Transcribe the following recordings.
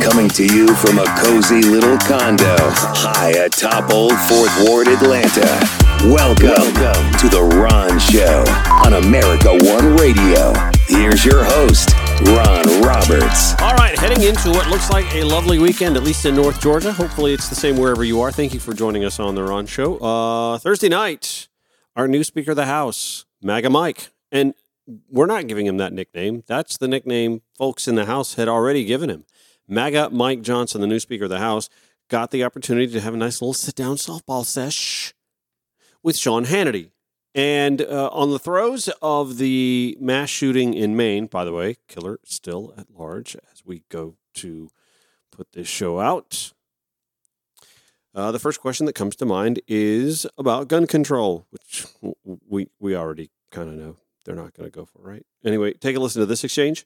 Coming to you from a cozy little condo high atop Old Fourth Ward, Atlanta. Welcome, to The Ron Show on America One Radio. Here's your host, Ron Roberts. All right, heading into what looks like a lovely weekend, at least in North Georgia. Hopefully, it's the same wherever you are. Thank you for joining us on The Ron Show. Uh, Thursday night, our new Speaker of the House, MAGA Mike. And we're not giving him that nickname. That's the nickname folks in the House had already given him. MAGA Mike Johnson, the new Speaker of the House, got the opportunity to have a nice little sit down softball sesh with Sean Hannity. And uh, on the throes of the mass shooting in Maine, by the way, killer still at large as we go to put this show out. Uh, the first question that comes to mind is about gun control, which we we already kind of know they're not going to go for, right? Anyway, take a listen to this exchange.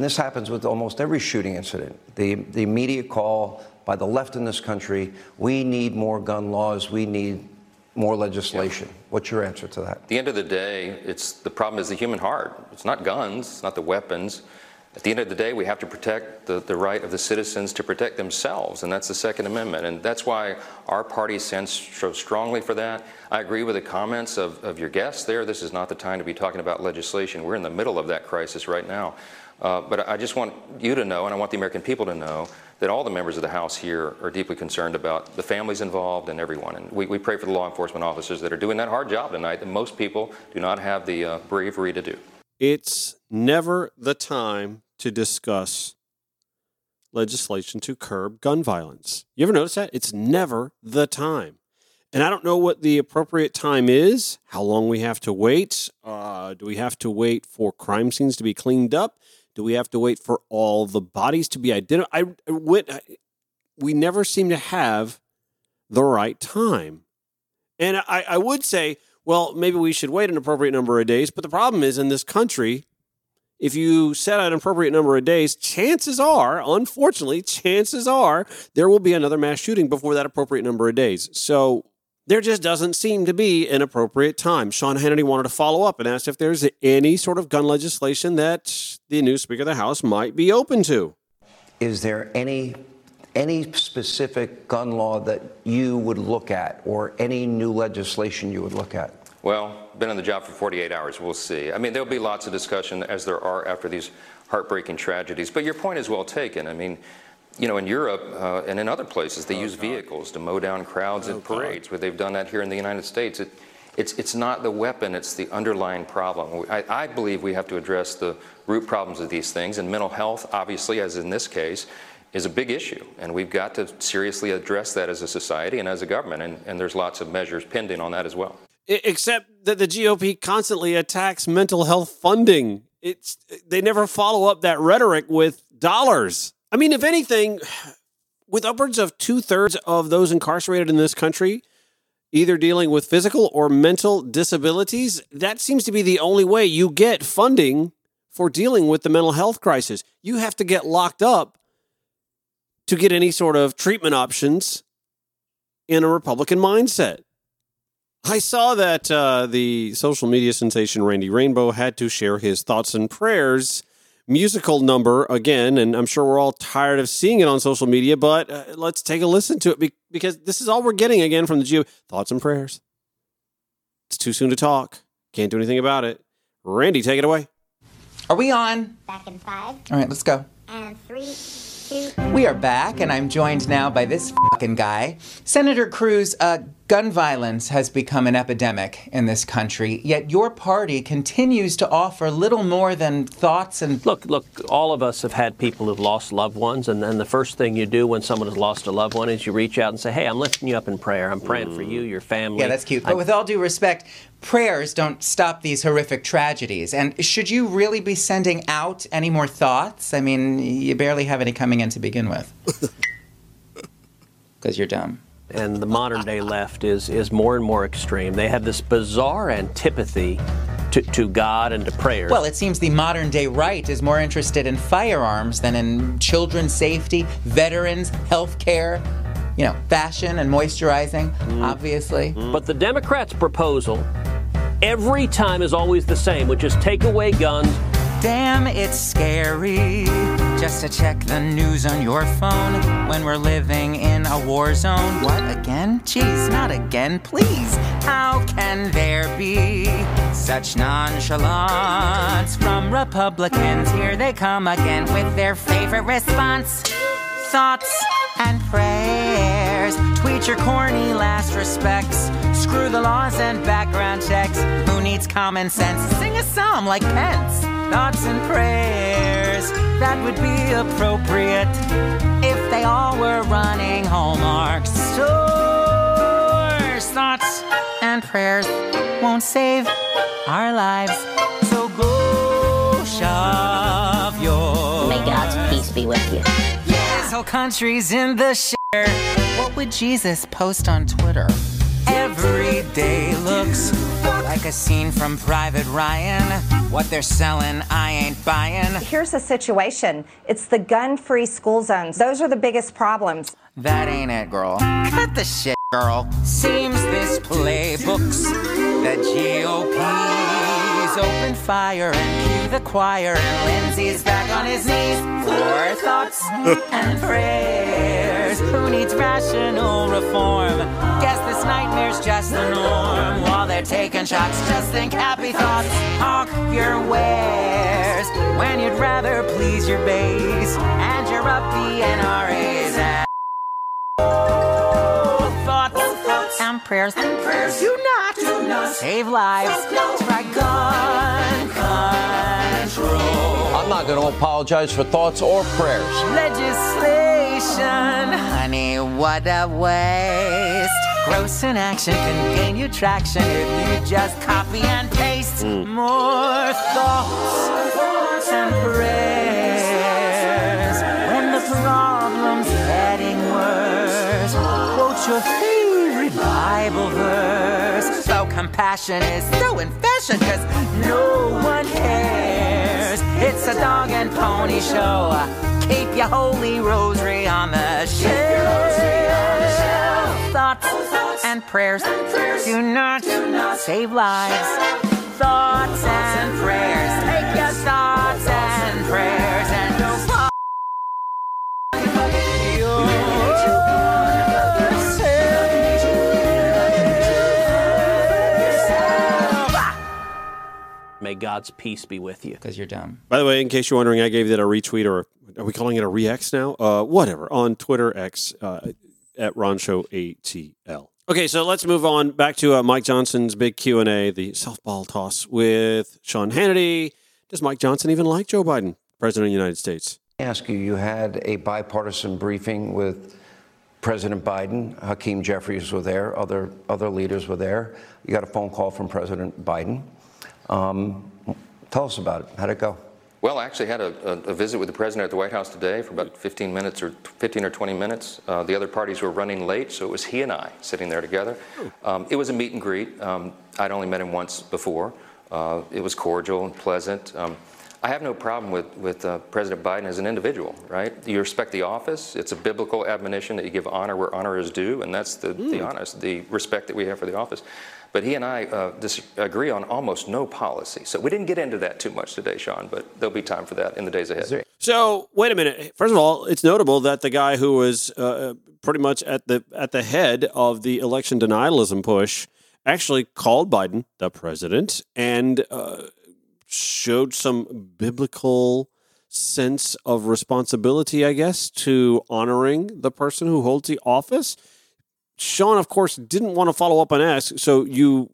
And this happens with almost every shooting incident. The, the immediate call by the left in this country we need more gun laws, we need more legislation. What's your answer to that? At the end of the day, it's the problem is the human heart. It's not guns, it's not the weapons. At the end of the day, we have to protect the, the right of the citizens to protect themselves, and that's the Second Amendment. And that's why our party stands so strongly for that. I agree with the comments of, of your guests there. This is not the time to be talking about legislation. We're in the middle of that crisis right now. Uh, but I just want you to know, and I want the American people to know, that all the members of the House here are deeply concerned about the families involved and everyone. And we, we pray for the law enforcement officers that are doing that hard job tonight that most people do not have the uh, bravery to do. It's never the time to discuss legislation to curb gun violence. You ever notice that? It's never the time. And I don't know what the appropriate time is, how long we have to wait. Uh, do we have to wait for crime scenes to be cleaned up? Do we have to wait for all the bodies to be identified? I, went, we never seem to have the right time. And I, I would say, well, maybe we should wait an appropriate number of days. But the problem is in this country, if you set an appropriate number of days, chances are, unfortunately, chances are there will be another mass shooting before that appropriate number of days. So there just doesn't seem to be an appropriate time. Sean Hannity wanted to follow up and asked if there's any sort of gun legislation that the new Speaker of the House might be open to. Is there any any specific gun law that you would look at or any new legislation you would look at? Well, been on the job for 48 hours. We'll see. I mean, there'll be lots of discussion as there are after these heartbreaking tragedies. But your point is well taken. I mean, you know, in Europe uh, and in other places, they oh, use God. vehicles to mow down crowds oh, at parades. God. Where they've done that here in the United States. It, it's, it's not the weapon, it's the underlying problem. I, I believe we have to address the root problems of these things, and mental health, obviously, as in this case, is a big issue. And we've got to seriously address that as a society and as a government, and, and there's lots of measures pending on that as well. Except that the GOP constantly attacks mental health funding. It's they never follow up that rhetoric with dollars. I mean, if anything, with upwards of two thirds of those incarcerated in this country either dealing with physical or mental disabilities, that seems to be the only way you get funding for dealing with the mental health crisis. You have to get locked up to get any sort of treatment options in a Republican mindset. I saw that uh, the social media sensation Randy Rainbow had to share his thoughts and prayers musical number again, and I'm sure we're all tired of seeing it on social media, but uh, let's take a listen to it because this is all we're getting again from the GOP. Thoughts and prayers. It's too soon to talk. Can't do anything about it. Randy, take it away. Are we on? Back in five. All right, let's go. And three. We are back, and I'm joined now by this fucking guy. Senator Cruz, uh, gun violence has become an epidemic in this country, yet your party continues to offer little more than thoughts and. Look, look, all of us have had people who've lost loved ones, and then the first thing you do when someone has lost a loved one is you reach out and say, Hey, I'm lifting you up in prayer. I'm praying mm. for you, your family. Yeah, that's cute. But with all due respect, prayers don't stop these horrific tragedies. And should you really be sending out any more thoughts? I mean, you barely have any coming in to begin with. Because you're dumb. And the modern day left is, is more and more extreme. They have this bizarre antipathy to, to God and to prayer. Well, it seems the modern day right is more interested in firearms than in children's safety, veterans, health care, you know, fashion and moisturizing, mm. obviously. Mm. But the Democrats' proposal every time is always the same, which is take away guns. Damn, it's scary just to check the news on your phone when we're living in a war zone. What again? Jeez, not again, please. How can there be such nonchalance from Republicans? Here they come again with their favorite response thoughts and prayers. Tweet your corny last respects. Screw the laws and background checks. Who needs common sense? Sing a psalm like Pence. Thoughts and prayers that would be appropriate if they all were running Hallmark stores. Thoughts and prayers won't save our lives. So go shove your. May God's peace be with you. This whole country's in the share. What would Jesus post on Twitter? Every day looks like a scene from Private Ryan. What they're selling, I ain't buying. Here's the situation it's the gun free school zones. Those are the biggest problems. That ain't it, girl. Cut the shit, girl. Seems this playbook's the GOP's open fire and cue the choir, and Lindsey's back on his knees for thoughts and prayers. Who needs rational reform? Guess this nightmare's just the norm. While they're taking shots, just think happy thoughts. Hawk your wares when you'd rather please your base, and you're up the NRA's ass thoughts and prayers and prayers do not, do not save lives. Try gun control. I'm not going to apologize for thoughts or prayers. Legislation, honey, what a waste. Gross inaction can gain you traction if you just copy and paste hmm. more thoughts and prayers. When the problem's getting worse, quote your favorite Bible verse. So compassion is so in fashion, cause no one cares. It's a dog and pony show. Keep your holy rosary on the shelf. Thoughts and prayers do not save lives. Thoughts and prayers. May God's peace be with you. Because you're dumb. By the way, in case you're wondering, I gave that a retweet or are we calling it a re-X now? Uh, whatever on Twitter X uh, at Ron Show ATL. Okay, so let's move on back to uh, Mike Johnson's big Q and A, the softball toss with Sean Hannity. Does Mike Johnson even like Joe Biden, President of the United States? I ask you, you had a bipartisan briefing with President Biden. Hakeem Jeffries were there. Other, other leaders were there. You got a phone call from President Biden. Um, tell us about it. How'd it go? Well, I actually had a, a, a visit with the president at the White House today for about 15 minutes or 15 or 20 minutes. Uh, the other parties were running late, so it was he and I sitting there together. Um, it was a meet and greet. Um, I'd only met him once before. Uh, it was cordial and pleasant. Um, I have no problem with, with uh, President Biden as an individual, right? You respect the office. It's a biblical admonition that you give honor where honor is due, and that's the, the honest, the respect that we have for the office. But he and I uh, disagree on almost no policy. So we didn't get into that too much today, Sean, but there'll be time for that in the days ahead. So wait a minute. First of all, it's notable that the guy who was uh, pretty much at the at the head of the election denialism push actually called Biden the president and uh, showed some biblical sense of responsibility, I guess, to honoring the person who holds the office. Sean, of course, didn't want to follow up and ask. So you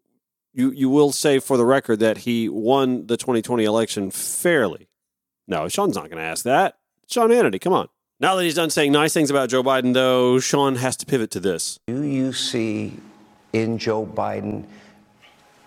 you you will say for the record that he won the 2020 election fairly. No, Sean's not going to ask that. Sean Hannity, come on. Now that he's done saying nice things about Joe Biden, though, Sean has to pivot to this. Do you see in Joe Biden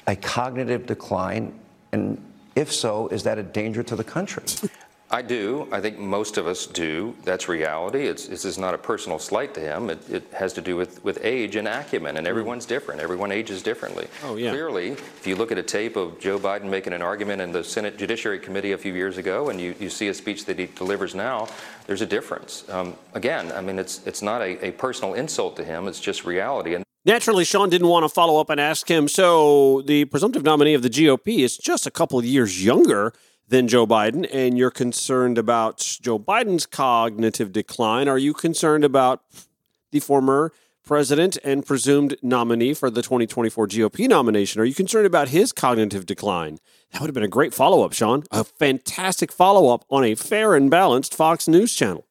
a cognitive decline? And if so, is that a danger to the country? I do. I think most of us do. That's reality. It's, this is not a personal slight to him. It, it has to do with, with age and acumen, and everyone's different. Everyone ages differently. Oh, yeah. Clearly, if you look at a tape of Joe Biden making an argument in the Senate Judiciary Committee a few years ago, and you, you see a speech that he delivers now, there's a difference. Um, again, I mean, it's, it's not a, a personal insult to him. It's just reality. And Naturally, Sean didn't want to follow up and ask him. So the presumptive nominee of the GOP is just a couple of years younger than Joe Biden, and you're concerned about Joe Biden's cognitive decline. Are you concerned about the former president and presumed nominee for the 2024 GOP nomination? Are you concerned about his cognitive decline? That would have been a great follow up, Sean. A fantastic follow up on a fair and balanced Fox News channel.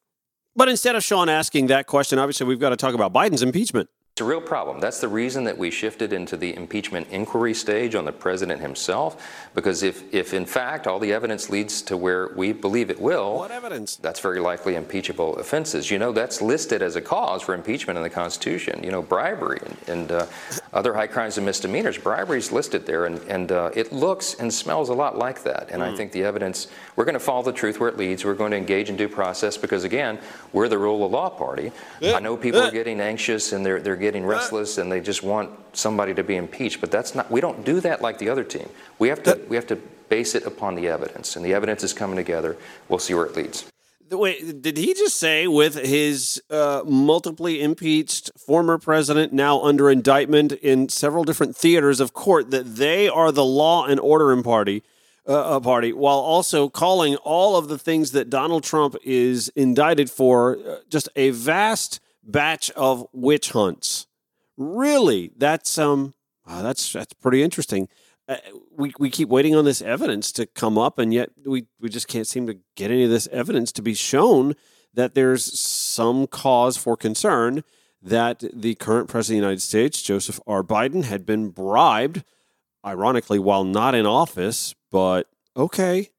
But instead of Sean asking that question, obviously we've got to talk about Biden's impeachment. It's a real problem. That's the reason that we shifted into the impeachment inquiry stage on the president himself. Because if, if in fact all the evidence leads to where we believe it will, what evidence? That's very likely impeachable offenses. You know, that's listed as a cause for impeachment in the Constitution. You know, bribery and, and uh, other high crimes and misdemeanors. Bribery is listed there, and, and uh, it looks and smells a lot like that. And mm. I think the evidence, we're going to follow the truth where it leads. We're going to engage in due process because, again, we're the rule of law party. Yeah. I know people yeah. are getting anxious and they're, they're getting getting restless and they just want somebody to be impeached. But that's not. We don't do that like the other team. We have to. We have to base it upon the evidence, and the evidence is coming together. We'll see where it leads. Wait, did he just say with his uh, multiply impeached former president now under indictment in several different theaters of court that they are the law and order in party? Uh, party, while also calling all of the things that Donald Trump is indicted for uh, just a vast batch of witch hunts. Really, that's um, wow, that's that's pretty interesting. Uh, we we keep waiting on this evidence to come up, and yet we we just can't seem to get any of this evidence to be shown that there's some cause for concern that the current president of the United States, Joseph R. Biden, had been bribed, ironically, while not in office. But okay,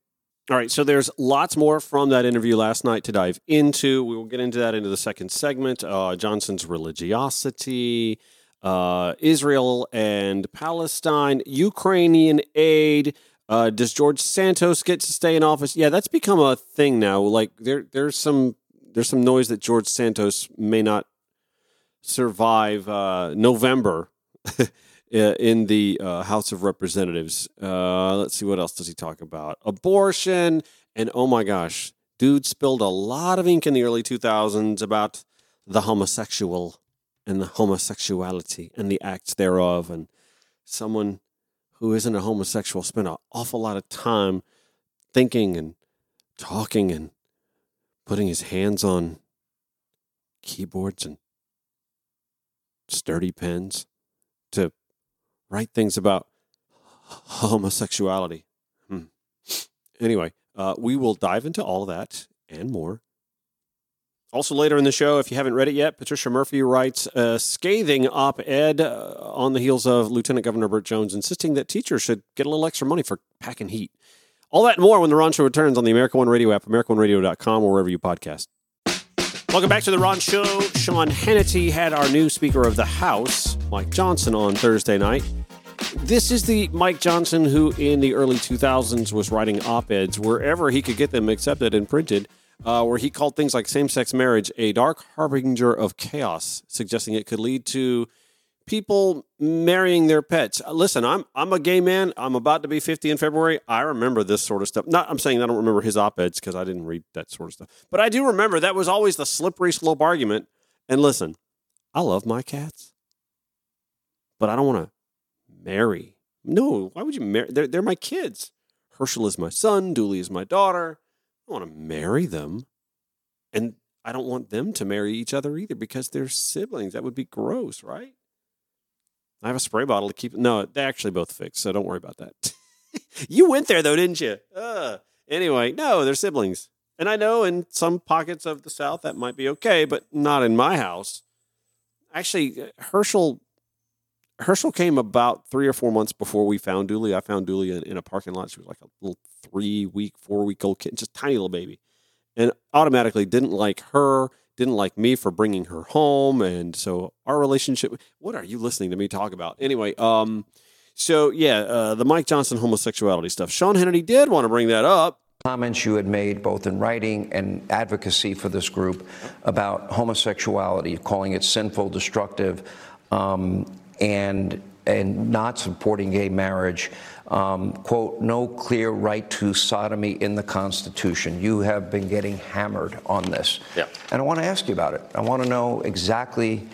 all right, so there's lots more from that interview last night to dive into. We will get into that into the second segment. Uh, Johnson's religiosity, uh, Israel and Palestine, Ukrainian aid. Uh, does George Santos get to stay in office? Yeah, that's become a thing now. Like there, there's some there's some noise that George Santos may not survive uh, November. in the uh, House of Representatives. Uh, let's see, what else does he talk about? Abortion. And oh my gosh, dude spilled a lot of ink in the early 2000s about the homosexual and the homosexuality and the acts thereof. And someone who isn't a homosexual spent an awful lot of time thinking and talking and putting his hands on keyboards and sturdy pens to write things about homosexuality. Hmm. Anyway, uh, we will dive into all of that and more. Also, later in the show, if you haven't read it yet, Patricia Murphy writes a scathing op ed uh, on the heels of Lieutenant Governor Burt Jones insisting that teachers should get a little extra money for packing heat. All that and more when The Ron Show returns on the America One Radio app, AmericaOneRadio.com, or wherever you podcast. Welcome back to The Ron Show. Sean Hannity had our new Speaker of the House, Mike Johnson, on Thursday night. This is the Mike Johnson who, in the early 2000s, was writing op eds wherever he could get them accepted and printed, uh, where he called things like same sex marriage a dark harbinger of chaos, suggesting it could lead to people marrying their pets. Uh, listen, I'm I'm a gay man. I'm about to be 50 in February. I remember this sort of stuff. Not I'm saying I don't remember his op-eds because I didn't read that sort of stuff. But I do remember that was always the slippery slope argument. And listen, I love my cats. But I don't want to marry. No, why would you marry? They're, they're my kids. Herschel is my son. Dooley is my daughter. I want to marry them. And I don't want them to marry each other either because they're siblings. That would be gross, right? I have a spray bottle to keep. No, they actually both fixed, so don't worry about that. you went there though, didn't you? Uh, anyway, no, they're siblings. And I know in some pockets of the South that might be okay, but not in my house. Actually, Herschel Herschel came about three or four months before we found Dooley. I found Dooley in, in a parking lot. She was like a little three week, four week old kid, just tiny little baby, and automatically didn't like her, didn't like me for bringing her home, and so our relationship. What are you listening to me talk about? Anyway, um, so yeah, uh, the Mike Johnson homosexuality stuff. Sean Hannity did want to bring that up comments you had made both in writing and advocacy for this group about homosexuality, calling it sinful, destructive, um, and and not supporting gay marriage. Um, quote, no clear right to sodomy in the Constitution. You have been getting hammered on this. Yeah. And I want to ask you about it. I want to know exactly,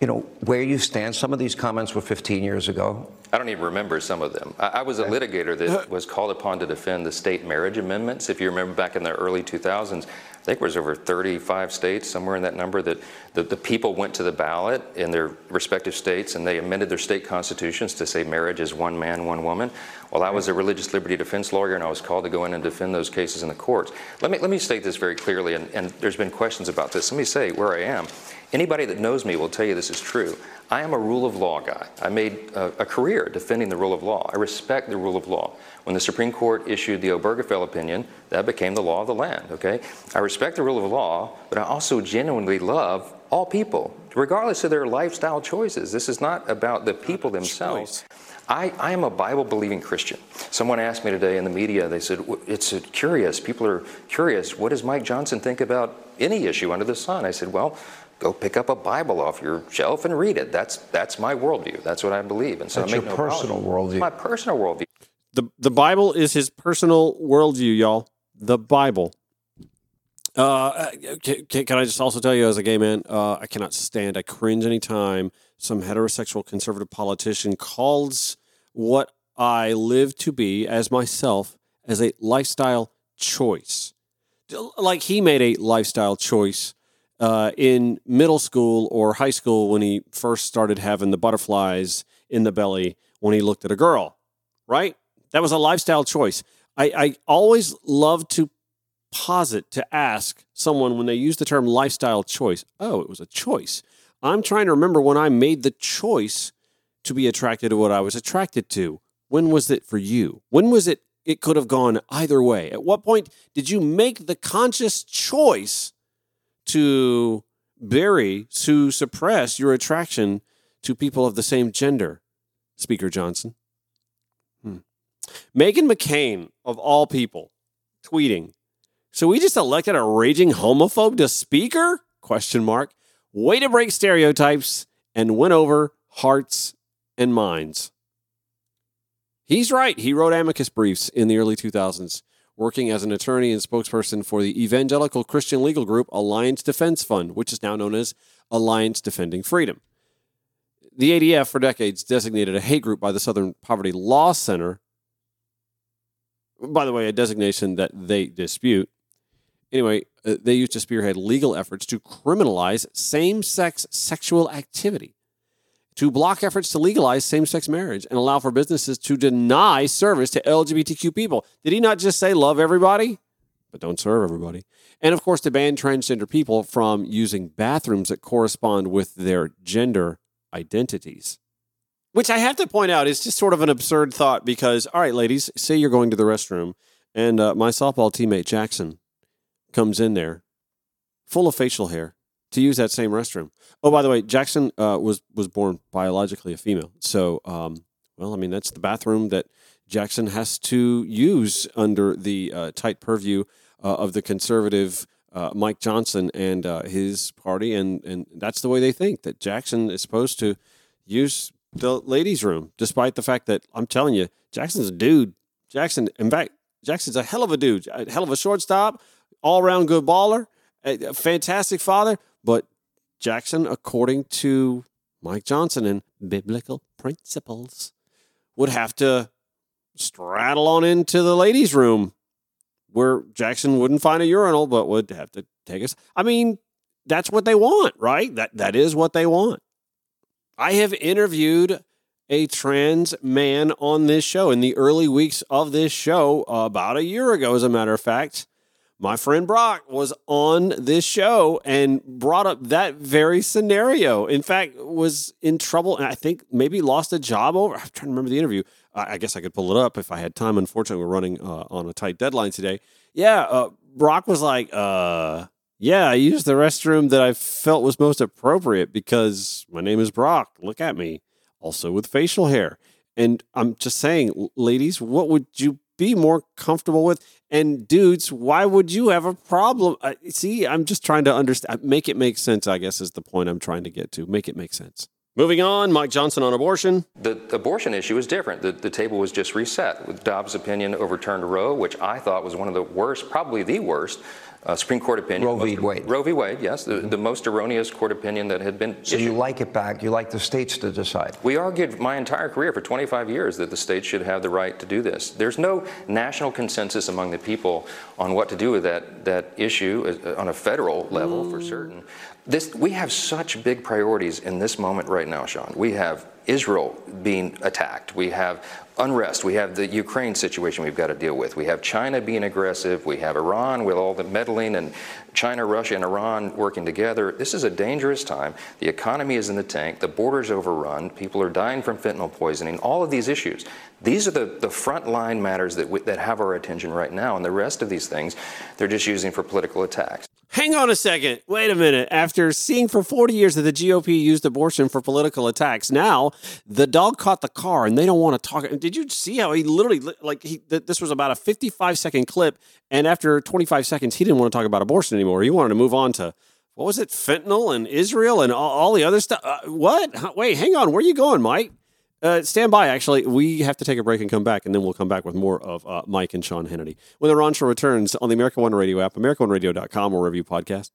you know, where you stand. Some of these comments were 15 years ago. I don't even remember some of them. I, I was a litigator that was called upon to defend the state marriage amendments. If you remember back in the early 2000s, I think it was over 35 states, somewhere in that number, that the, the people went to the ballot in their respective states and they amended their state constitutions to say marriage is one man, one woman. Well, I was a religious liberty defense lawyer and I was called to go in and defend those cases in the courts. Let me, let me state this very clearly, and, and there's been questions about this. Let me say where I am. Anybody that knows me will tell you this is true. I am a rule of law guy. I made a, a, career defending the rule of law. I respect the rule of law. When the Supreme Court issued the Obergefell opinion, that became the law of the land, okay? I respect the rule of law, but I also genuinely love all people, regardless of their lifestyle choices. This is not about the people themselves. I, I, am a Bible believing Christian. Someone asked me today in the media, they said, It's curious. People are curious. What does Mike Johnson think about any issue under the sun? I said, Well, go pick up a Bible off your shelf and read it. That's that's my worldview. That's what I believe. And so that's I make your no personal worldview. My personal worldview. The the Bible is his personal worldview, y'all. The Bible. Uh, can, can, I just also tell you, as a gay man, uh, I cannot stand. I cringe anytime some heterosexual conservative politician calls what I live to be as myself as a lifestyle choice. Like he made a lifestyle choice uh, in middle school or high school when he first started having the butterflies in the belly when he looked at a girl, right? That was a lifestyle choice. I, I always love to posit to ask someone when they use the term lifestyle choice, oh, it was a choice. I'm trying to remember when I made the choice to be attracted to what I was attracted to. When was it for you? When was it it could have gone either way? At what point did you make the conscious choice to bury, to suppress your attraction to people of the same gender, Speaker Johnson. Hmm. Meghan McCain, of all people, tweeting, so we just elected a raging homophobe to speaker? Question mark. Way to break stereotypes and win over hearts and minds. He's right. He wrote amicus briefs in the early 2000s working as an attorney and spokesperson for the evangelical Christian legal group Alliance Defense Fund, which is now known as Alliance Defending Freedom. The ADF, for decades, designated a hate group by the Southern Poverty Law Center. By the way, a designation that they dispute. Anyway, uh, they used to spearhead legal efforts to criminalize same sex sexual activity to block efforts to legalize same sex marriage and allow for businesses to deny service to LGBTQ people. Did he not just say love everybody, but don't serve everybody? And of course, to ban transgender people from using bathrooms that correspond with their gender identities. Which I have to point out is just sort of an absurd thought because, all right, ladies, say you're going to the restroom and uh, my softball teammate Jackson comes in there full of facial hair to use that same restroom. Oh, by the way, Jackson uh, was was born biologically a female. So, um, well, I mean, that's the bathroom that Jackson has to use under the uh, tight purview uh, of the conservative uh, Mike Johnson and uh, his party, and and that's the way they think that Jackson is supposed to use the ladies' room, despite the fact that I'm telling you, Jackson's a dude. Jackson, in fact, Jackson's a hell of a dude, a hell of a shortstop, all around good baller, a fantastic father. But Jackson, according to Mike Johnson and biblical principles, would have to straddle on into the ladies' room where Jackson wouldn't find a urinal, but would have to take us. I mean, that's what they want, right? That that is what they want. I have interviewed a trans man on this show in the early weeks of this show about a year ago, as a matter of fact my friend Brock was on this show and brought up that very scenario. In fact, was in trouble and I think maybe lost a job over. I'm trying to remember the interview. I guess I could pull it up if I had time. Unfortunately, we're running uh, on a tight deadline today. Yeah, uh, Brock was like, uh, "Yeah, I used the restroom that I felt was most appropriate because my name is Brock. Look at me, also with facial hair." And I'm just saying, ladies, what would you be more comfortable with? And dudes, why would you have a problem? Uh, see, I'm just trying to understand. Make it make sense, I guess, is the point I'm trying to get to. Make it make sense. Moving on, Mike Johnson on abortion. The abortion issue is different. The, the table was just reset with Dobbs' opinion overturned Roe, which I thought was one of the worst, probably the worst, uh, Supreme Court opinion. Roe v. Wade. Roe v. Wade, yes, the, the most erroneous court opinion that had been. So issued. you like it back? You like the states to decide? We argued my entire career for 25 years that the states should have the right to do this. There's no national consensus among the people on what to do with that that issue uh, on a federal level, for certain. This, we have such big priorities in this moment right now, Sean. We have Israel being attacked. We have unrest. We have the Ukraine situation we've got to deal with. We have China being aggressive. We have Iran with all the meddling and China, Russia, and Iran working together. This is a dangerous time. The economy is in the tank. The border's overrun. People are dying from fentanyl poisoning. All of these issues. These are the, the frontline matters that, we, that have our attention right now. And the rest of these things, they're just using for political attacks. Hang on a second. Wait a minute. After seeing for 40 years that the GOP used abortion for political attacks, now the dog caught the car and they don't want to talk. Did you see how he literally, like, he, this was about a 55 second clip. And after 25 seconds, he didn't want to talk about abortion anymore. Or he wanted to move on to, what was it, fentanyl and Israel and all, all the other stuff. Uh, what? Wait, hang on. Where are you going, Mike? Uh, stand by, actually. We have to take a break and come back, and then we'll come back with more of uh, Mike and Sean Hannity. When the Ron Show returns on the America One Radio app, AmericaOneRadio.com, or wherever you podcast.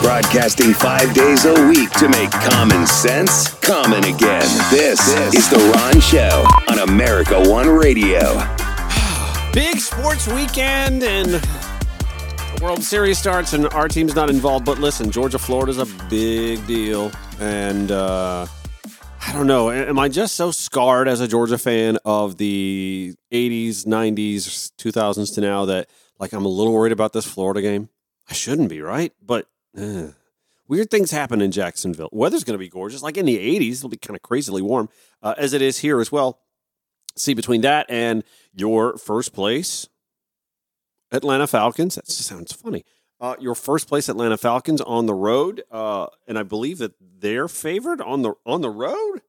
Broadcasting five days a week to make common sense common again. This, is The Ron Show on America One Radio. Big sports weekend, and World Series starts, and our team's not involved. But listen, Georgia, Florida's a big deal, and uh, I don't know. Am I just so scarred as a Georgia fan of the '80s, '90s, 2000s to now that like I'm a little worried about this Florida game? I shouldn't be, right? But uh, weird things happen in Jacksonville. Weather's going to be gorgeous, like in the '80s. It'll be kind of crazily warm, uh, as it is here as well. See between that and your first place Atlanta Falcons. That sounds funny. Uh, your first place Atlanta Falcons on the road, uh, and I believe that they're favored on the on the road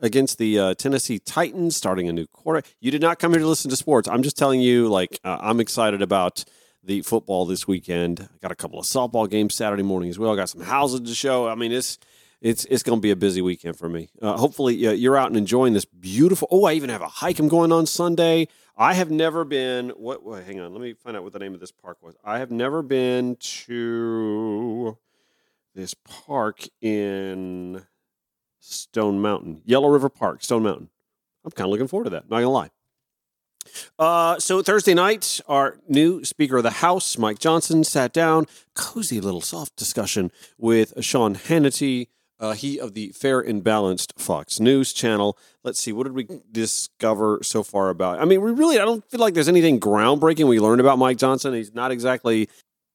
against the uh, Tennessee Titans, starting a new quarter. You did not come here to listen to sports. I'm just telling you, like uh, I'm excited about the football this weekend. I got a couple of softball games Saturday morning as well. I got some houses to show. I mean, it's it's it's going to be a busy weekend for me. Uh, hopefully, uh, you're out and enjoying this beautiful. Oh, I even have a hike I'm going on Sunday. I have never been. What? Wait, hang on. Let me find out what the name of this park was. I have never been to this park in Stone Mountain, Yellow River Park, Stone Mountain. I'm kind of looking forward to that. Not gonna lie. Uh, so Thursday night, our new Speaker of the House, Mike Johnson, sat down, cozy little soft discussion with Sean Hannity, uh, he of the Fair and Balanced Fox News channel. Let's see, what did we discover so far about? I mean, we really, I don't feel like there's anything groundbreaking we learned about Mike Johnson. He's not exactly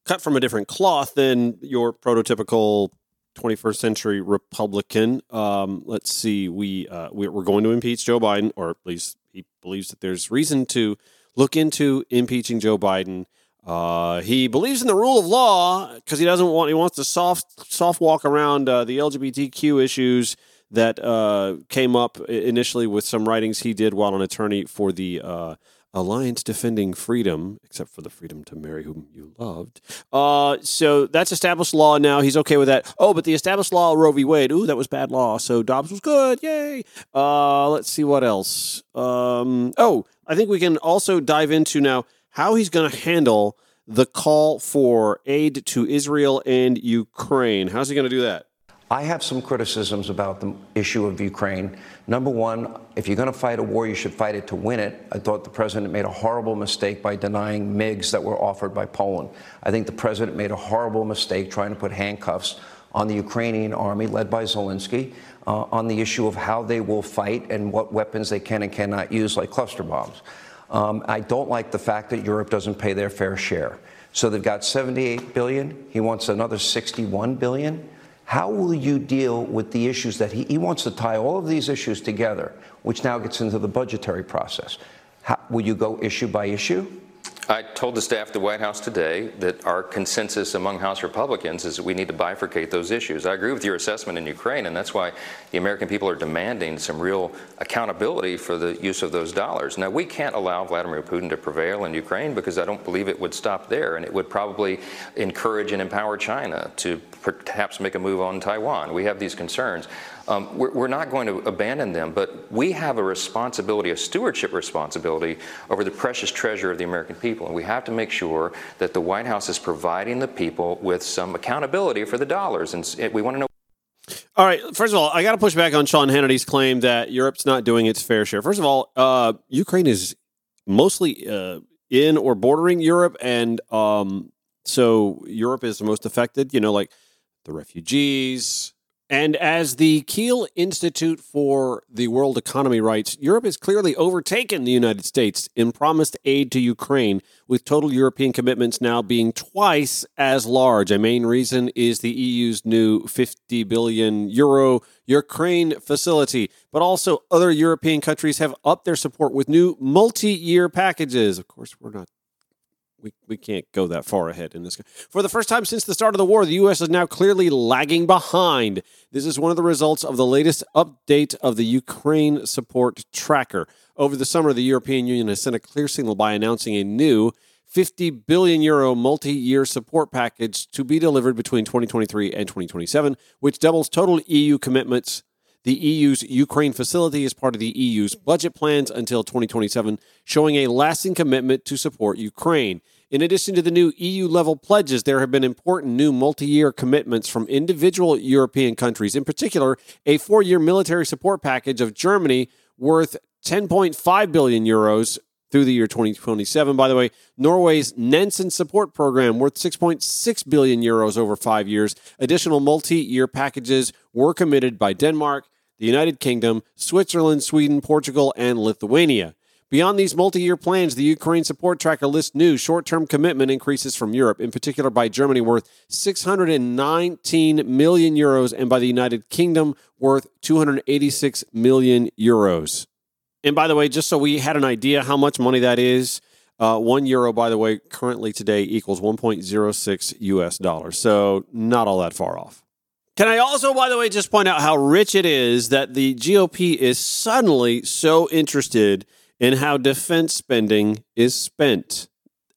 cut from a different cloth than your prototypical 21st century Republican. Um, let's see, we uh, we're going to impeach Joe Biden, or at least he believes that there's reason to look into impeaching Joe Biden. Uh, he believes in the rule of law because he doesn't want he wants to soft soft walk around uh, the LGBTQ issues that uh, came up initially with some writings he did while an attorney for the uh, Alliance Defending Freedom, except for the freedom to marry whom you loved. Uh, so that's established law now. He's okay with that. Oh, but the established law, Roe v. Wade, ooh, that was bad law. So Dobbs was good. Yay. Uh, let's see what else. Um, oh, I think we can also dive into now how he's going to handle the call for aid to Israel and Ukraine. How's he going to do that? I have some criticisms about the issue of Ukraine. Number one, if you're going to fight a war, you should fight it to win it. I thought the president made a horrible mistake by denying MiGs that were offered by Poland. I think the president made a horrible mistake trying to put handcuffs on the Ukrainian army, led by Zelensky, uh, on the issue of how they will fight and what weapons they can and cannot use, like cluster bombs. Um, I don't like the fact that Europe doesn't pay their fair share. So they've got 78 billion. He wants another 61 billion. How will you deal with the issues that he, he wants to tie all of these issues together, which now gets into the budgetary process? How, will you go issue by issue? I told the staff at the White House today that our consensus among House Republicans is that we need to bifurcate those issues. I agree with your assessment in Ukraine, and that's why the American people are demanding some real accountability for the use of those dollars. Now, we can't allow Vladimir Putin to prevail in Ukraine because I don't believe it would stop there, and it would probably encourage and empower China to perhaps make a move on Taiwan. We have these concerns. Um, we're, we're, not going to abandon them, but we have a responsibility, a stewardship responsibility over the precious treasure of the American people. And we have to make sure that the White House is providing the people with some accountability for the dollars. And we want to know. All right. First of all, I got to push back on Sean Hannity's claim that Europe's not doing its fair share. First of all, uh, Ukraine is mostly uh, in or bordering Europe, and um, so Europe is the most affected. You know, like the refugees. And as the Kiel Institute for the World Economy writes, Europe has clearly overtaken the United States in promised aid to Ukraine, with total European commitments now being twice as large. A main reason is the EU's new 50 billion euro Ukraine facility, but also other European countries have upped their support with new multi year packages. Of course, we're not we, we can't go that far ahead in this. For the first time since the start of the war, the U.S. is now clearly lagging behind. This is one of the results of the latest update of the Ukraine support tracker. Over the summer, the European Union has sent a clear signal by announcing a new 50 billion euro multi year support package to be delivered between 2023 and 2027, which doubles total EU commitments. The EU's Ukraine facility is part of the EU's budget plans until 2027, showing a lasting commitment to support Ukraine. In addition to the new EU level pledges, there have been important new multi year commitments from individual European countries, in particular, a four year military support package of Germany worth 10.5 billion euros through the year 2027. By the way, Norway's Nansen support program worth 6.6 billion euros over five years. Additional multi-year packages were committed by Denmark, the United Kingdom, Switzerland, Sweden, Portugal, and Lithuania. Beyond these multi year plans, the Ukraine support tracker lists new short term commitment increases from Europe, in particular by Germany, worth 619 million euros, and by the United Kingdom, worth 286 million euros. And by the way, just so we had an idea how much money that is, uh, one euro, by the way, currently today equals 1.06 US dollars. So not all that far off. Can I also, by the way, just point out how rich it is that the GOP is suddenly so interested in how defense spending is spent?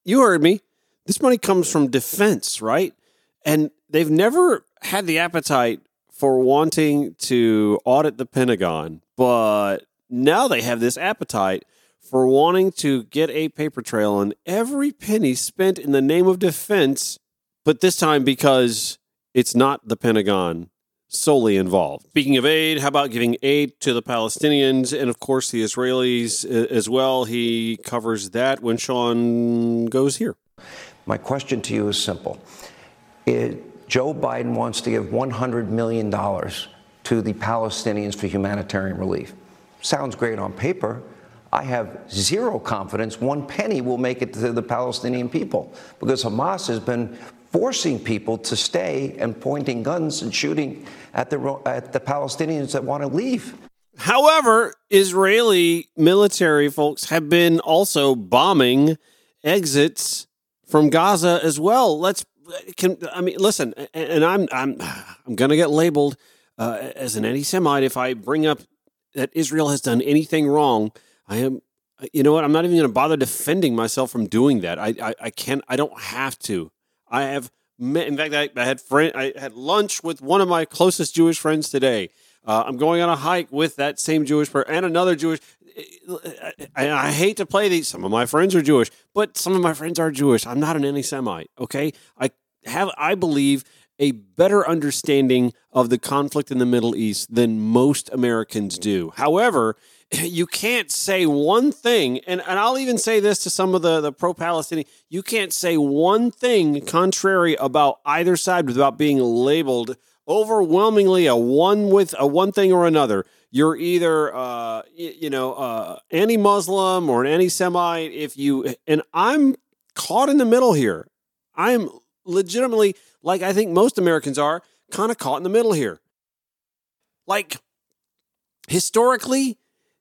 You heard me. This money comes from defense, right? And they've never had the appetite for wanting to audit the Pentagon, but now they have this appetite for wanting to get a paper trail on every penny spent in the name of defense, but this time because it's not the Pentagon solely involved. Speaking of aid, how about giving aid to the Palestinians and, of course, the Israelis uh, as well? He covers that when Sean goes here. My question to you is simple. It, Joe Biden wants to give $100 million to the Palestinians for humanitarian relief. Sounds great on paper. I have zero confidence one penny will make it to the Palestinian people because Hamas has been forcing people to stay and pointing guns and shooting at the, at the Palestinians that want to leave. However, Israeli military folks have been also bombing exits from Gaza as well. Let's can I mean listen, and I'm I'm I'm going to get labeled uh, as an anti-Semite if I bring up that Israel has done anything wrong. I am you know what? I'm not even going to bother defending myself from doing that. I, I, I can't. I don't have to. I have met. In fact, I, I had friend. I had lunch with one of my closest Jewish friends today. Uh, I'm going on a hike with that same Jewish person and another Jewish. I, I hate to play these. Some of my friends are Jewish, but some of my friends are Jewish. I'm not an anti-Semite. Okay, I have. I believe a better understanding of the conflict in the Middle East than most Americans do. However, you can't say one thing, and, and I'll even say this to some of the, the pro Palestinian you can't say one thing contrary about either side without being labeled overwhelmingly a one with a one thing or another. You're either uh, you, know uh, anti-Muslim or an anti-Semite. If you and I'm caught in the middle here. I'm legitimately like I think most Americans are kind of caught in the middle here. Like historically,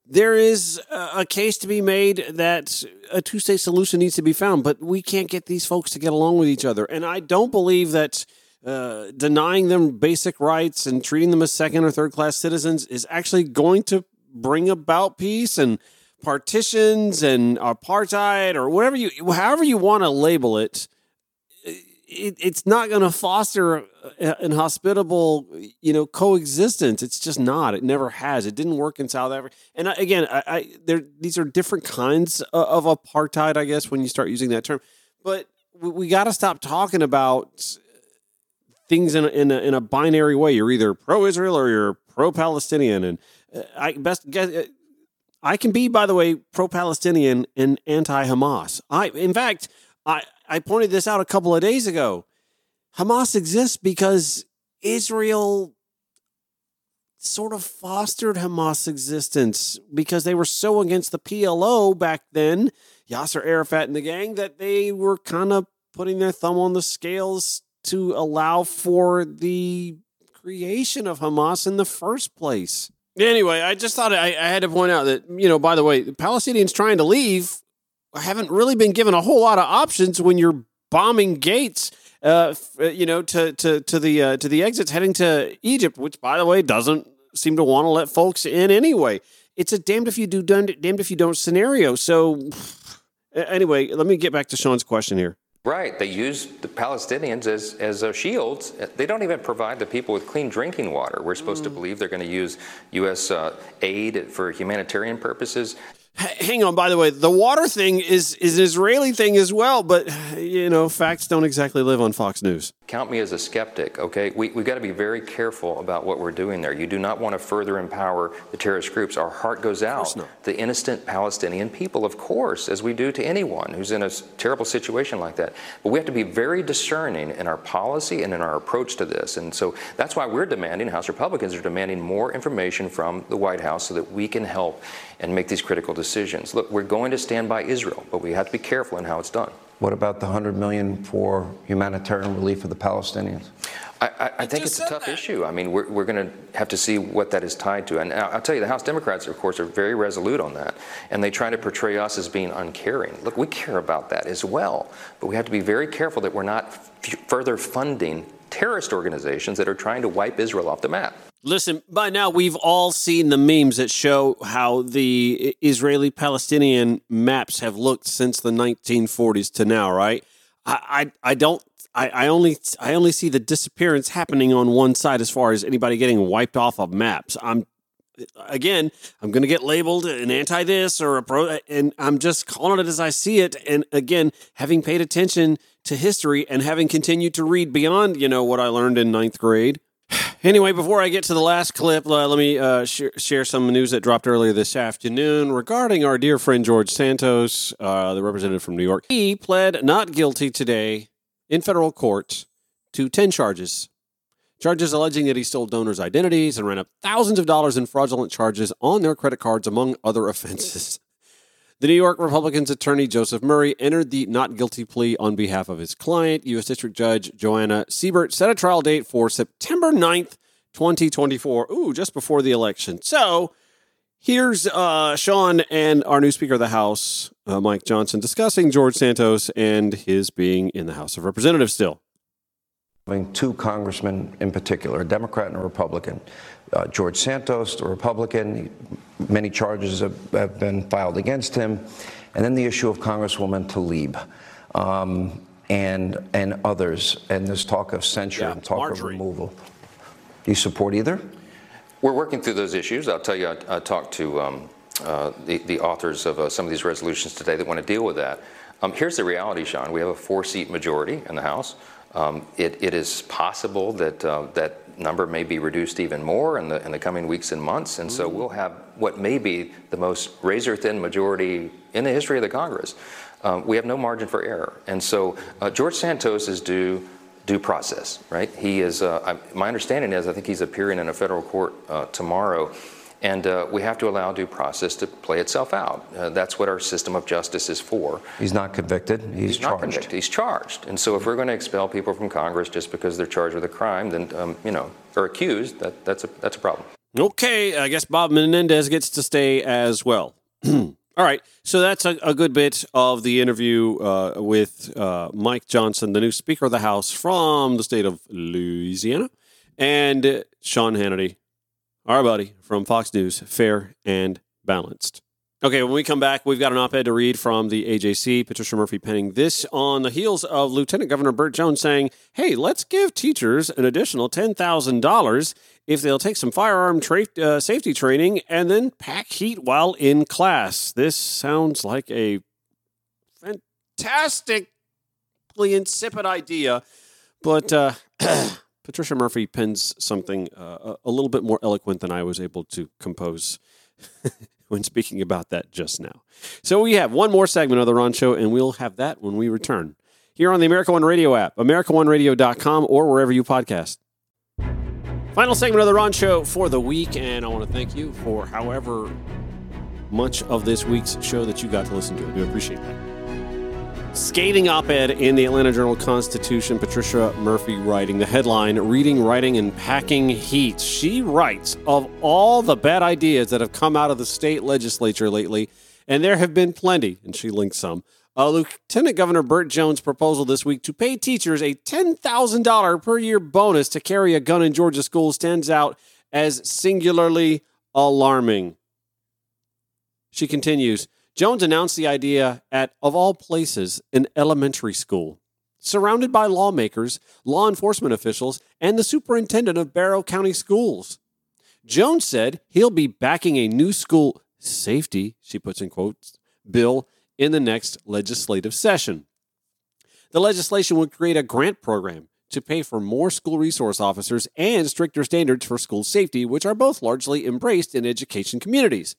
there is a case to be made that a two state solution needs to be found, but we can't get these folks to get along with each other. And I don't believe that uh, denying them basic rights and treating them as second or third class citizens is actually going to bring about peace and partitions and apartheid or whatever you, however you want to label it. It, it's not going to foster an hospitable, you know, coexistence. It's just not. It never has. It didn't work in South Africa. And I, again, I, I there these are different kinds of apartheid, I guess, when you start using that term. But we, we got to stop talking about things in a, in a, in a binary way. You're either pro-Israel or you're pro-Palestinian, and uh, I best guess. Uh, I can be, by the way, pro-Palestinian and anti-Hamas. I, in fact, I I pointed this out a couple of days ago. Hamas exists because Israel sort of fostered Hamas existence because they were so against the PLO back then, Yasser Arafat and the gang, that they were kind of putting their thumb on the scales to allow for the creation of Hamas in the first place. Anyway, I just thought I, I had to point out that, you know, by the way, the Palestinians trying to leave haven't really been given a whole lot of options when you're bombing gates. Uh, uh, you know, to to to the uh, to the exits heading to Egypt, which by the way doesn't seem to want to let folks in anyway. It's a damned if you do, damned if you don't scenario. So, anyway, let me get back to Sean's question here. Right. They use the Palestinians as, as uh, shields. They don't even provide the people with clean drinking water. We're supposed mm. to believe they're going to use U.S. Uh, aid for humanitarian purposes hang on by the way the water thing is is an israeli thing as well but you know facts don't exactly live on fox news. Count me as a skeptic okay? We, we've got to be very careful about what we're doing there. You do not want to further empower the terrorist groups. Our heart goes out to the innocent palestinian people of course as we do to anyone who's in a terrible situation like that. But we have to be very discerning in our policy and in our approach to this and so that's why we're demanding house republicans are demanding more information from the white house so that we can help and make these critical decisions. Look, we're going to stand by Israel, but we have to be careful in how it's done. What about the 100 million for humanitarian relief for the Palestinians? I, I, I think it's a tough that. issue. I mean, we're, we're going to have to see what that is tied to. And uh, I'll tell you, the House Democrats, of course, are very resolute on that. And they try to portray us as being uncaring. Look, we care about that as well. But we have to be very careful that we're not f- further funding terrorist organizations that are trying to wipe Israel off the map. Listen, by now we've all seen the memes that show how the Israeli Palestinian maps have looked since the 1940s to now, right? I, I, I don't I, I only I only see the disappearance happening on one side as far as anybody getting wiped off of maps. I'm again, I'm going to get labeled an anti this or a pro, and I'm just calling it as I see it. And again, having paid attention to history and having continued to read beyond, you know, what I learned in ninth grade. Anyway, before I get to the last clip, uh, let me uh, sh- share some news that dropped earlier this afternoon regarding our dear friend George Santos, uh, the representative from New York. He pled not guilty today in federal court to 10 charges Charges alleging that he stole donors' identities and ran up thousands of dollars in fraudulent charges on their credit cards, among other offenses. The New York Republicans attorney Joseph Murray entered the not guilty plea on behalf of his client. U.S. District Judge Joanna Seybert set a trial date for September 9th, 2024. Ooh, just before the election. So here's uh, Sean and our new Speaker of the House, uh, Mike Johnson, discussing George Santos and his being in the House of Representatives still having two congressmen in particular, a Democrat and a Republican. Uh, George Santos, the Republican, many charges have, have, been filed against him. And then the issue of Congresswoman Tlaib um, and, and others, and this talk of censure yeah, and talk Marjorie. of removal. Do you support either? We're working through those issues. I'll tell you, I, I talked to um, uh, the, the, authors of uh, some of these resolutions today that want to deal with that. Um, here's the reality, Sean. We have a four seat majority in the House. Um, it, it is possible that uh, that number may be reduced even more in the in the coming weeks and months, and so mm. we'll have what may be the most razor-thin majority in the history of the Congress. Um, we have no margin for error, and so uh, George Santos is due due process, right? He is. Uh, I, my understanding is I think he's appearing in a federal court uh, tomorrow. And uh, we have to allow due process to play itself out. Uh, that's what our system of justice is for. He's not convicted. He's, He's charged. Not convicted. He's charged. And so if we're going to expel people from Congress just because they're charged with a crime, then um, you know, or accused, that, that's a that's a problem. Okay, I guess Bob Menendez gets to stay as well. All right, so that's a, a, good bit of the interview uh, with uh, Mike Johnson, the new Speaker of the House from the state of Louisiana, and Sean Hannity, our buddy from Fox News, fair and balanced. Okay, when we come back, we've got an op ed to read from the AJC, Patricia Murphy penning this on the heels of Lieutenant Governor Burt Jones saying, hey, let's give teachers an additional $10,000 if they'll take some firearm tra- uh, safety training and then pack heat while in class. This sounds like a fantastically insipid idea, but uh, Patricia Murphy pens something uh, a little bit more eloquent than I was able to compose. when speaking about that just now. So we have one more segment of the Ron Show, and we'll have that when we return here on the America One Radio app, AmericaOneRadio.com, or wherever you podcast. Final segment of the Ron Show for the week, and I want to thank you for however much of this week's show that you got to listen to. I do appreciate that. Scathing op ed in the Atlanta Journal Constitution, Patricia Murphy writing the headline Reading, Writing, and Packing Heat. She writes of all the bad ideas that have come out of the state legislature lately, and there have been plenty, and she links some. Uh, Lieutenant Governor Burt Jones' proposal this week to pay teachers a $10,000 per year bonus to carry a gun in Georgia schools stands out as singularly alarming. She continues Jones announced the idea at, of all places, an elementary school. Surrounded by lawmakers, law enforcement officials, and the superintendent of Barrow County Schools. Jones said he'll be backing a new school safety, she puts in quotes, bill in the next legislative session. The legislation would create a grant program to pay for more school resource officers and stricter standards for school safety, which are both largely embraced in education communities.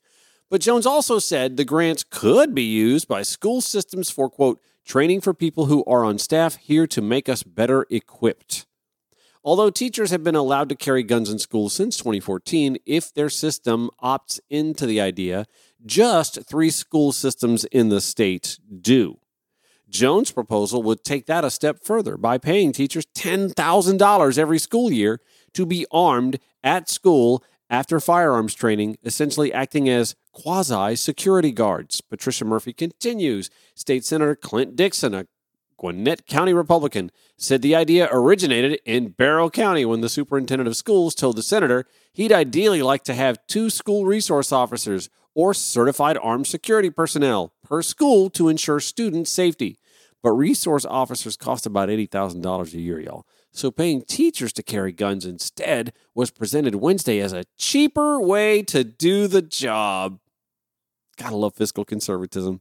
But Jones also said the grants could be used by school systems for, quote, training for people who are on staff here to make us better equipped. Although teachers have been allowed to carry guns in schools since 2014, if their system opts into the idea, just three school systems in the state do. Jones' proposal would take that a step further by paying teachers $10,000 every school year to be armed at school after firearms training, essentially acting as quasi security guards. Patricia Murphy continues. State Senator Clint Dixon, a Gwinnett County Republican, said the idea originated in Barrow County when the superintendent of schools told the senator he'd ideally like to have two school resource officers or certified armed security personnel per school to ensure student safety. But resource officers cost about $80,000 a year, y'all. So paying teachers to carry guns instead was presented Wednesday as a cheaper way to do the job. Gotta love fiscal conservatism.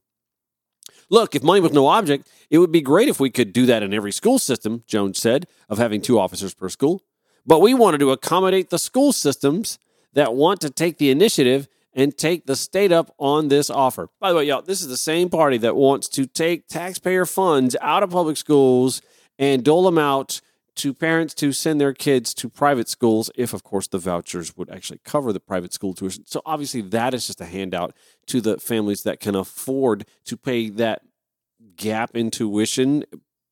Look, if money was no object, it would be great if we could do that in every school system, Jones said, of having two officers per school. But we wanted to accommodate the school systems that want to take the initiative and take the state up on this offer. By the way, y'all, this is the same party that wants to take taxpayer funds out of public schools and dole them out to parents to send their kids to private schools if, of course, the vouchers would actually cover the private school tuition. So obviously, that is just a handout to the families that can afford to pay that gap in tuition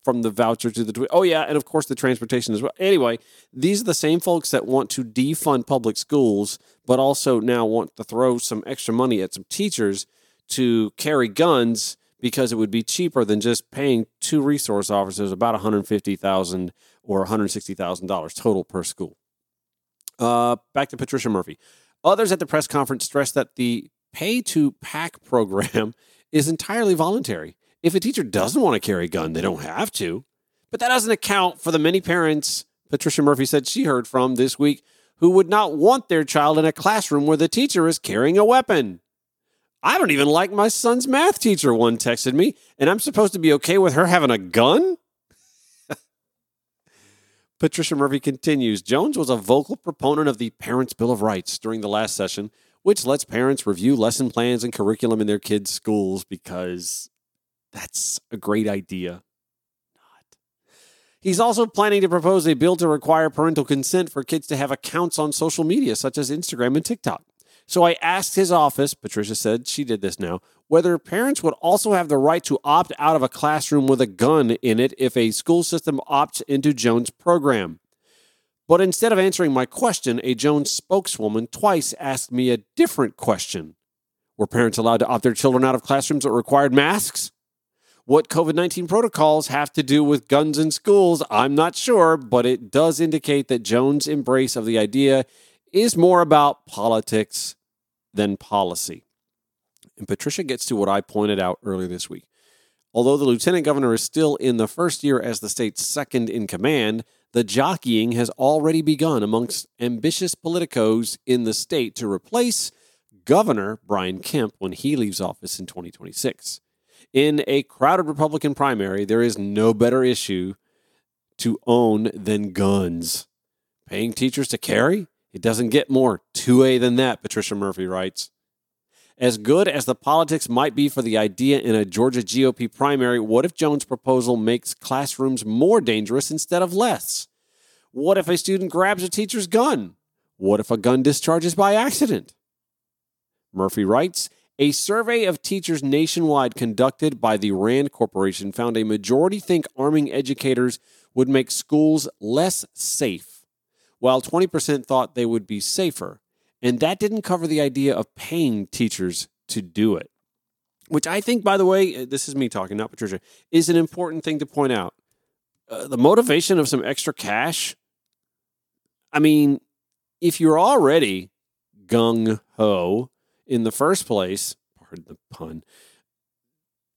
from the voucher to the tuition. Oh yeah, and of course the transportation as well. Anyway, these are the same folks that want to defund public schools, but also now want to throw some extra money at some teachers to carry guns because it would be cheaper than just paying two resource officers about 150,000 or $160,000 total per school. Uh, back to Patricia Murphy. Others at the press conference stressed that the pay to pack program is entirely voluntary. If a teacher doesn't want to carry a gun, they don't have to. But that doesn't account for the many parents Patricia Murphy said she heard from this week who would not want their child in a classroom where the teacher is carrying a weapon. I don't even like my son's math teacher, one texted me, and I'm supposed to be okay with her having a gun? Patricia Murphy continues Jones was a vocal proponent of the Parents' Bill of Rights during the last session, which lets parents review lesson plans and curriculum in their kids' schools because that's a great idea. Not. He's also planning to propose a bill to require parental consent for kids to have accounts on social media, such as Instagram and TikTok. So I asked his office, Patricia said she did this now, whether parents would also have the right to opt out of a classroom with a gun in it if a school system opts into Jones' program. But instead of answering my question, a Jones spokeswoman twice asked me a different question. Were parents allowed to opt their children out of classrooms that required masks? What COVID 19 protocols have to do with guns in schools, I'm not sure, but it does indicate that Jones' embrace of the idea is more about politics than policy. And Patricia gets to what I pointed out earlier this week. Although the lieutenant governor is still in the first year as the state's second in command, the jockeying has already begun amongst ambitious politicos in the state to replace Governor Brian Kemp when he leaves office in 2026. In a crowded Republican primary, there is no better issue to own than guns. Paying teachers to carry? It doesn't get more 2A than that, Patricia Murphy writes. As good as the politics might be for the idea in a Georgia GOP primary, what if Jones' proposal makes classrooms more dangerous instead of less? What if a student grabs a teacher's gun? What if a gun discharges by accident? Murphy writes A survey of teachers nationwide conducted by the RAND Corporation found a majority think arming educators would make schools less safe, while 20% thought they would be safer. And that didn't cover the idea of paying teachers to do it, which I think, by the way, uh, this is me talking, not Patricia, is an important thing to point out. Uh, the motivation of some extra cash. I mean, if you're already gung ho in the first place, pardon the pun,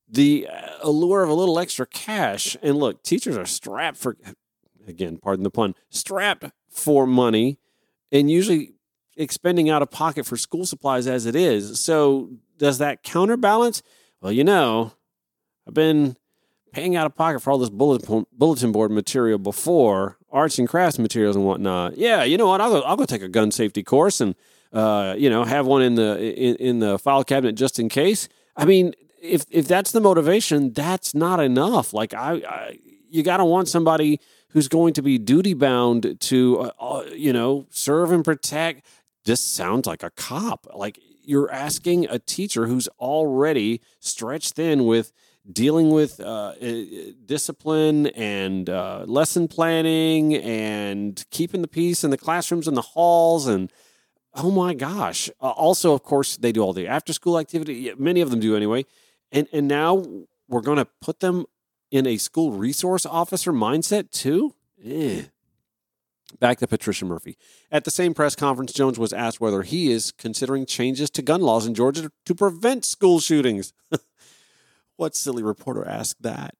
the uh, allure of a little extra cash, and look, teachers are strapped for, again, pardon the pun, strapped for money and usually expending out of pocket for school supplies as it is. So does that counterbalance? Well, you know, I've been paying out of pocket for all this bulletin board material before, arts and crafts materials and whatnot. Yeah, you know what? I'll go. I'll go take a gun safety course and uh, you know have one in the in, in the file cabinet just in case. I mean, if if that's the motivation, that's not enough. Like I, I you got to want somebody who's going to be duty bound to uh, uh, you know serve and protect this sounds like a cop. Like you're asking a teacher who's already stretched thin with dealing with uh, discipline and uh, lesson planning and keeping the peace in the classrooms and the halls and oh my gosh uh, also of course they do all the after school activity many of them do anyway and and now we're going to put them in a school resource officer mindset too eh. Back to Patricia Murphy. At the same press conference, Jones was asked whether he is considering changes to gun laws in Georgia to prevent school shootings. what silly reporter asked that?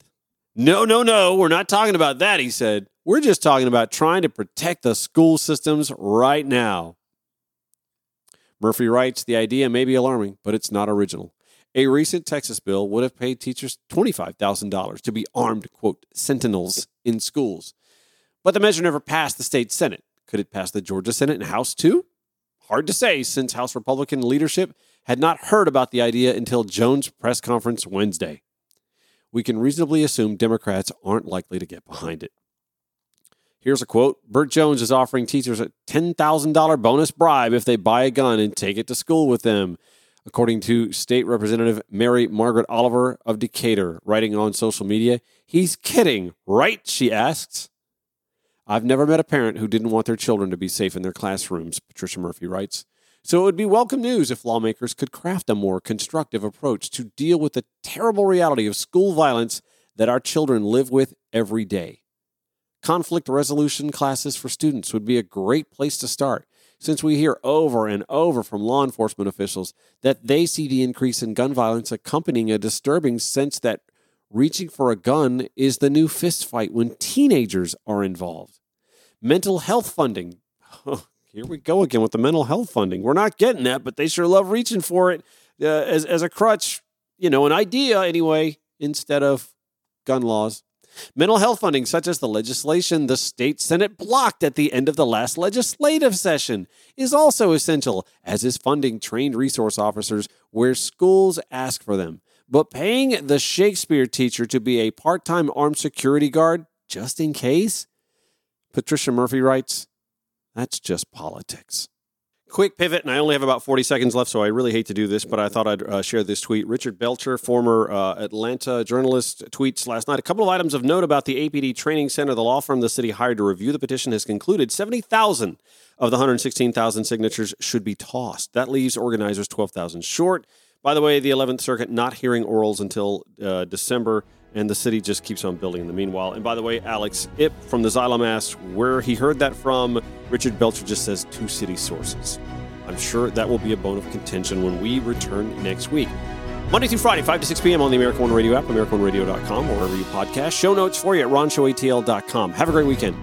No, no, no, we're not talking about that, he said. We're just talking about trying to protect the school systems right now. Murphy writes The idea may be alarming, but it's not original. A recent Texas bill would have paid teachers $25,000 to be armed, quote, sentinels in schools. But the measure never passed the state Senate. Could it pass the Georgia Senate and House too? Hard to say, since House Republican leadership had not heard about the idea until Jones' press conference Wednesday. We can reasonably assume Democrats aren't likely to get behind it. Here's a quote Burt Jones is offering teachers a $10,000 bonus bribe if they buy a gun and take it to school with them, according to State Representative Mary Margaret Oliver of Decatur, writing on social media. He's kidding, right? She asks. I've never met a parent who didn't want their children to be safe in their classrooms, Patricia Murphy writes. So it would be welcome news if lawmakers could craft a more constructive approach to deal with the terrible reality of school violence that our children live with every day. Conflict resolution classes for students would be a great place to start, since we hear over and over from law enforcement officials that they see the increase in gun violence accompanying a disturbing sense that reaching for a gun is the new fistfight when teenagers are involved mental health funding. here we go again with the mental health funding. We're not getting that, but they sure love reaching for it uh, as, as a crutch, you know, an idea anyway, instead of gun laws. Mental health funding, such as the legislation the state Senate blocked at the end of the last legislative session, is also essential, as is funding trained resource officers where schools ask for them. But paying the Shakespeare teacher to be a part time armed security guard, just in case, Patricia Murphy writes, that's just politics. Quick pivot, and I only have about 40 seconds left, so I really hate to do this, but I thought I'd uh, share this tweet. Richard Belcher, former uh, Atlanta journalist, tweets last night a couple of items of note about the APD Training Center. The law firm the city hired to review the petition has concluded 70,000 of the 116,000 signatures should be tossed. That leaves organizers 12,000 short. By the way, the 11th Circuit not hearing orals until uh, December and the city just keeps on building in the meanwhile. And by the way, Alex Ip from the Xylom asked where he heard that from. Richard Belcher just says two city sources. I'm sure that will be a bone of contention when we return next week. Monday through Friday, 5 to 6 p.m. on the America One Radio app, AmericaOneRadio.com, or wherever you podcast. Show notes for you at RonShowATL.com. Have a great weekend.